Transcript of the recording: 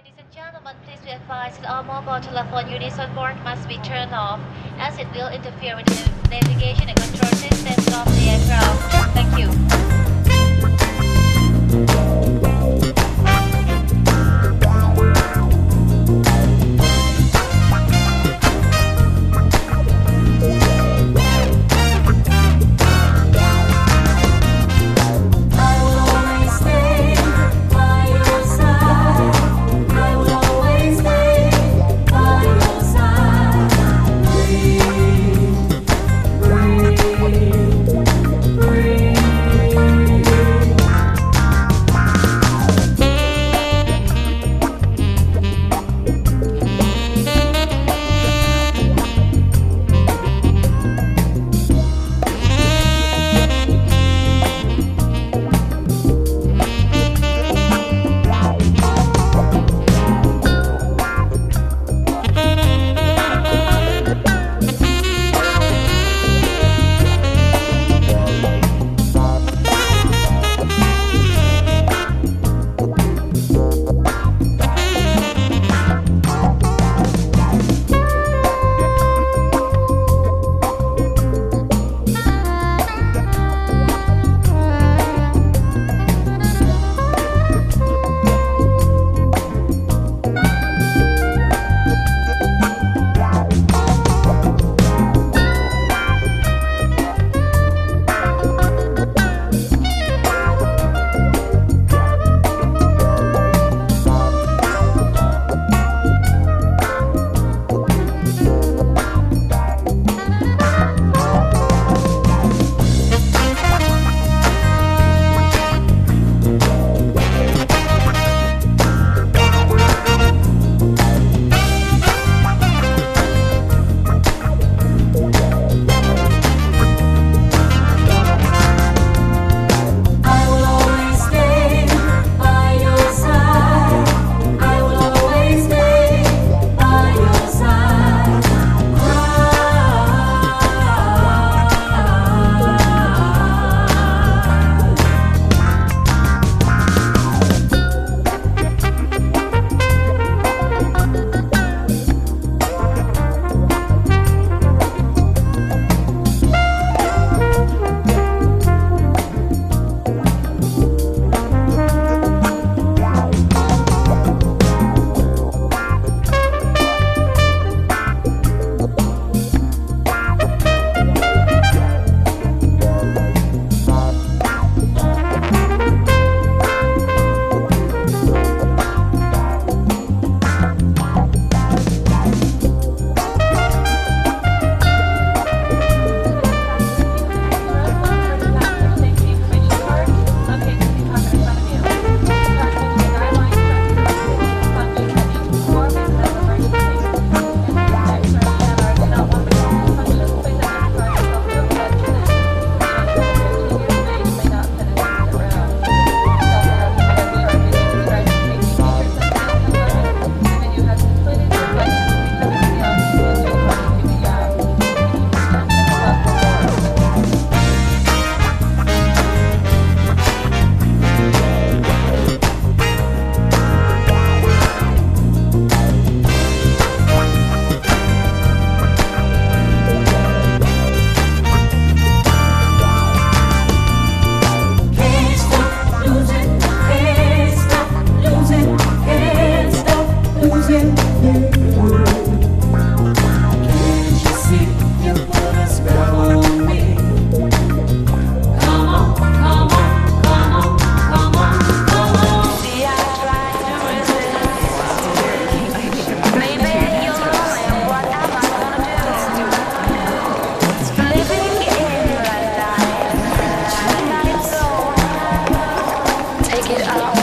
Ladies and gentlemen, please be advised that all mobile telephone units on board must be turned off as it will interfere with the navigation and control systems of the aircraft. Thank you. it out.